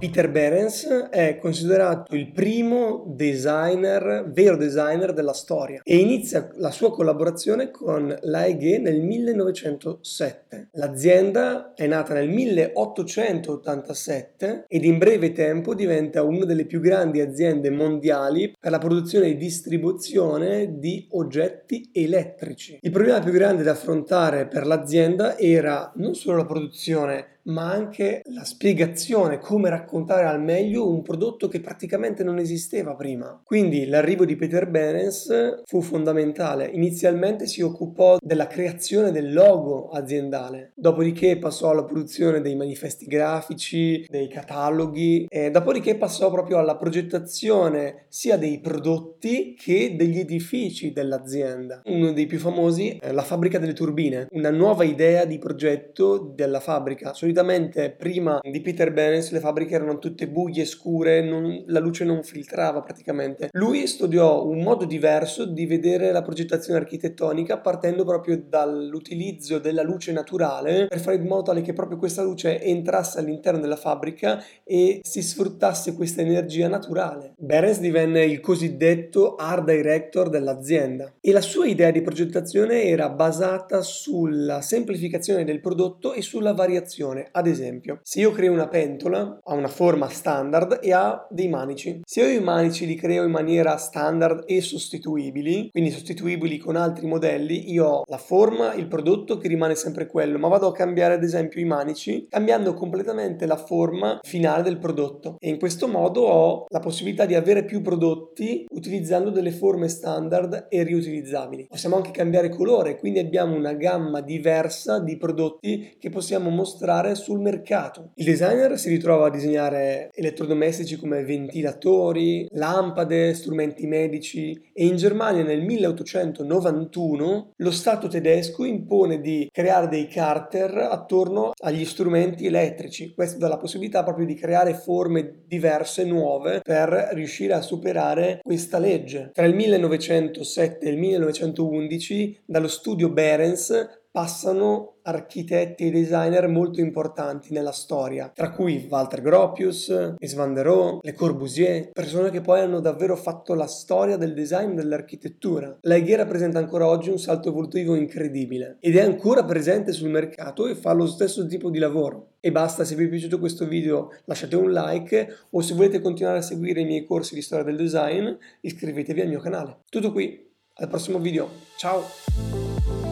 Peter Behrens è considerato il primo designer, vero designer della storia e inizia la sua collaborazione con l'AEG nel 1907. L'azienda è nata nel 1887 ed in breve tempo diventa una delle più grandi aziende mondiali per la produzione e distribuzione di oggetti elettrici. Il problema più grande da affrontare per l'azienda era non solo la produzione ma anche la spiegazione, come raccontare al meglio un prodotto che praticamente non esisteva prima. Quindi l'arrivo di Peter Behrens fu fondamentale. Inizialmente si occupò della creazione del logo aziendale, dopodiché passò alla produzione dei manifesti grafici, dei cataloghi, e dopodiché passò proprio alla progettazione sia dei prodotti che degli edifici dell'azienda. Uno dei più famosi è la fabbrica delle turbine, una nuova idea di progetto della fabbrica. Solitamente solitamente prima di Peter Behrens le fabbriche erano tutte buie, scure, non, la luce non filtrava praticamente. Lui studiò un modo diverso di vedere la progettazione architettonica partendo proprio dall'utilizzo della luce naturale per fare in modo tale che proprio questa luce entrasse all'interno della fabbrica e si sfruttasse questa energia naturale. Behrens divenne il cosiddetto art director dell'azienda e la sua idea di progettazione era basata sulla semplificazione del prodotto e sulla variazione ad esempio, se io creo una pentola, ha una forma standard e ha dei manici. Se io i manici li creo in maniera standard e sostituibili, quindi sostituibili con altri modelli, io ho la forma, il prodotto che rimane sempre quello, ma vado a cambiare ad esempio i manici, cambiando completamente la forma finale del prodotto. E in questo modo ho la possibilità di avere più prodotti utilizzando delle forme standard e riutilizzabili. Possiamo anche cambiare colore, quindi abbiamo una gamma diversa di prodotti che possiamo mostrare sul mercato. Il designer si ritrova a disegnare elettrodomestici come ventilatori, lampade, strumenti medici e in Germania nel 1891 lo Stato tedesco impone di creare dei carter attorno agli strumenti elettrici. Questo dà la possibilità proprio di creare forme diverse, nuove, per riuscire a superare questa legge. Tra il 1907 e il 1911 dallo studio Behrens passano architetti e designer molto importanti nella storia, tra cui Walter Gropius, Mies van der Rohe, Le Corbusier, persone che poi hanno davvero fatto la storia del design dell'architettura. La Higuera rappresenta ancora oggi un salto evolutivo incredibile ed è ancora presente sul mercato e fa lo stesso tipo di lavoro. E basta, se vi è piaciuto questo video lasciate un like o se volete continuare a seguire i miei corsi di storia del design iscrivetevi al mio canale. Tutto qui, al prossimo video, ciao!